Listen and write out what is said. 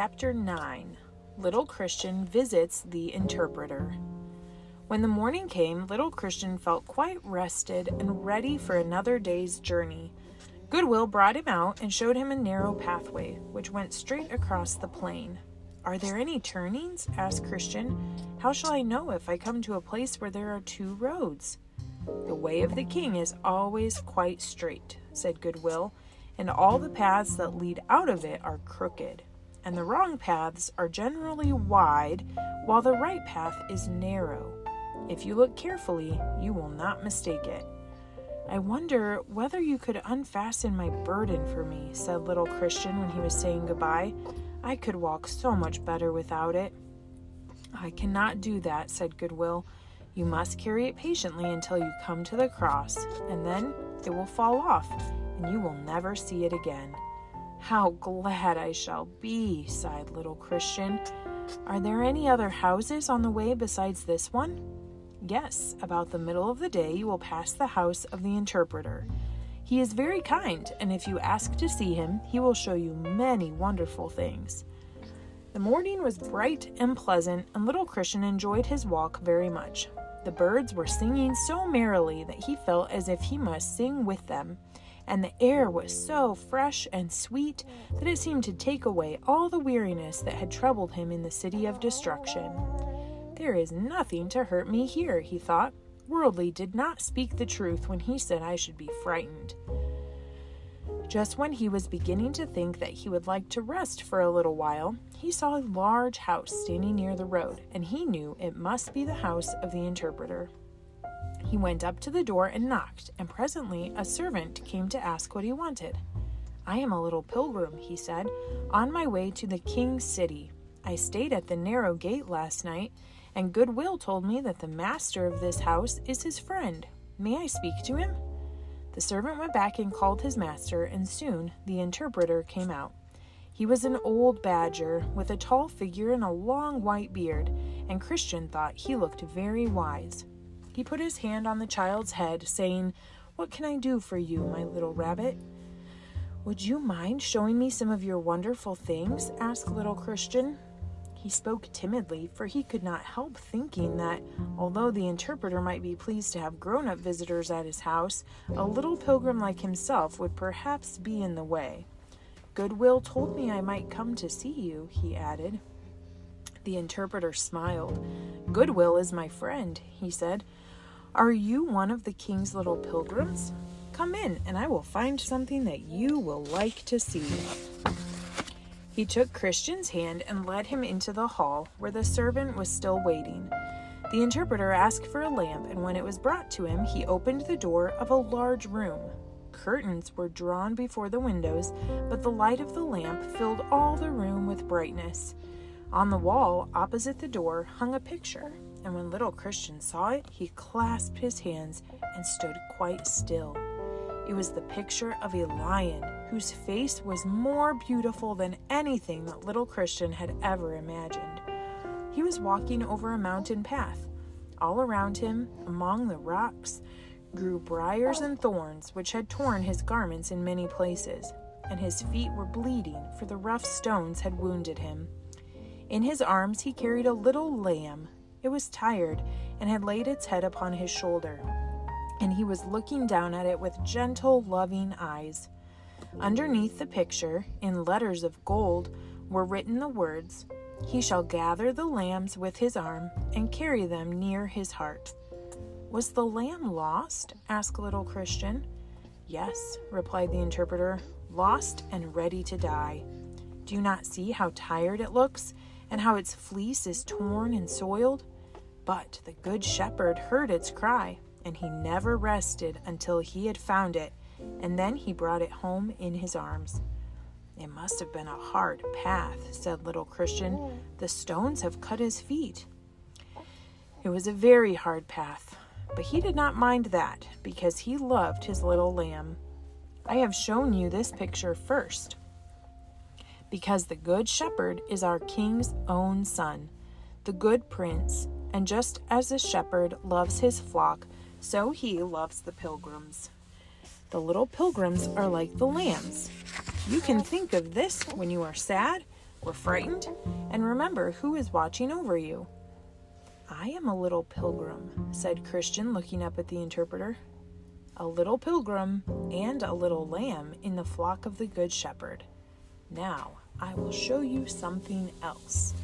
Chapter 9 Little Christian Visits the Interpreter. When the morning came, little Christian felt quite rested and ready for another day's journey. Goodwill brought him out and showed him a narrow pathway which went straight across the plain. Are there any turnings? asked Christian. How shall I know if I come to a place where there are two roads? The way of the king is always quite straight, said Goodwill, and all the paths that lead out of it are crooked. And the wrong paths are generally wide, while the right path is narrow. If you look carefully, you will not mistake it. I wonder whether you could unfasten my burden for me, said little Christian when he was saying goodbye. I could walk so much better without it. I cannot do that, said Goodwill. You must carry it patiently until you come to the cross, and then it will fall off, and you will never see it again. How glad I shall be, sighed little Christian. Are there any other houses on the way besides this one? Yes, about the middle of the day you will pass the house of the interpreter. He is very kind, and if you ask to see him, he will show you many wonderful things. The morning was bright and pleasant, and little Christian enjoyed his walk very much. The birds were singing so merrily that he felt as if he must sing with them, and the air was so fresh and sweet that it seemed to take away all the weariness that had troubled him in the city of destruction. There is nothing to hurt me here, he thought. Worldly did not speak the truth when he said I should be frightened. Just when he was beginning to think that he would like to rest for a little while, he saw a large house standing near the road, and he knew it must be the house of the interpreter. He went up to the door and knocked, and presently a servant came to ask what he wanted. I am a little pilgrim, he said, on my way to the king's city. I stayed at the narrow gate last night and Goodwill told me that the master of this house is his friend. May I speak to him? The servant went back and called his master, and soon the interpreter came out. He was an old badger with a tall figure and a long white beard, and Christian thought he looked very wise. He put his hand on the child's head, saying, What can I do for you, my little rabbit? Would you mind showing me some of your wonderful things? asked little Christian. He spoke timidly, for he could not help thinking that, although the interpreter might be pleased to have grown up visitors at his house, a little pilgrim like himself would perhaps be in the way. Goodwill told me I might come to see you, he added. The interpreter smiled. Goodwill is my friend, he said. Are you one of the king's little pilgrims? Come in, and I will find something that you will like to see. He took Christian's hand and led him into the hall, where the servant was still waiting. The interpreter asked for a lamp, and when it was brought to him, he opened the door of a large room. Curtains were drawn before the windows, but the light of the lamp filled all the room with brightness. On the wall, opposite the door, hung a picture, and when little Christian saw it, he clasped his hands and stood quite still. It was the picture of a lion whose face was more beautiful than anything that little Christian had ever imagined. He was walking over a mountain path. All around him, among the rocks, grew briars and thorns which had torn his garments in many places, and his feet were bleeding, for the rough stones had wounded him. In his arms he carried a little lamb. It was tired and had laid its head upon his shoulder and he was looking down at it with gentle, loving eyes. Underneath the picture, in letters of gold, were written the words, He shall gather the lambs with his arm and carry them near his heart. Was the lamb lost? asked little Christian. Yes, replied the interpreter, lost and ready to die. Do you not see how tired it looks, and how its fleece is torn and soiled? But the good shepherd heard its cry and he never rested until he had found it, and then he brought it home in his arms. It must have been a hard path, said little Christian. The stones have cut his feet. It was a very hard path, but he did not mind that because he loved his little lamb. I have shown you this picture first because the Good Shepherd is our King's own son, the good prince, and just as the shepherd loves his flock, so he loves the pilgrims. The little pilgrims are like the lambs. You can think of this when you are sad, or frightened? And remember who is watching over you. I am a little pilgrim, said Christian, looking up at the interpreter. A little pilgrim and a little lamb in the flock of the Good Shepherd. Now I will show you something else.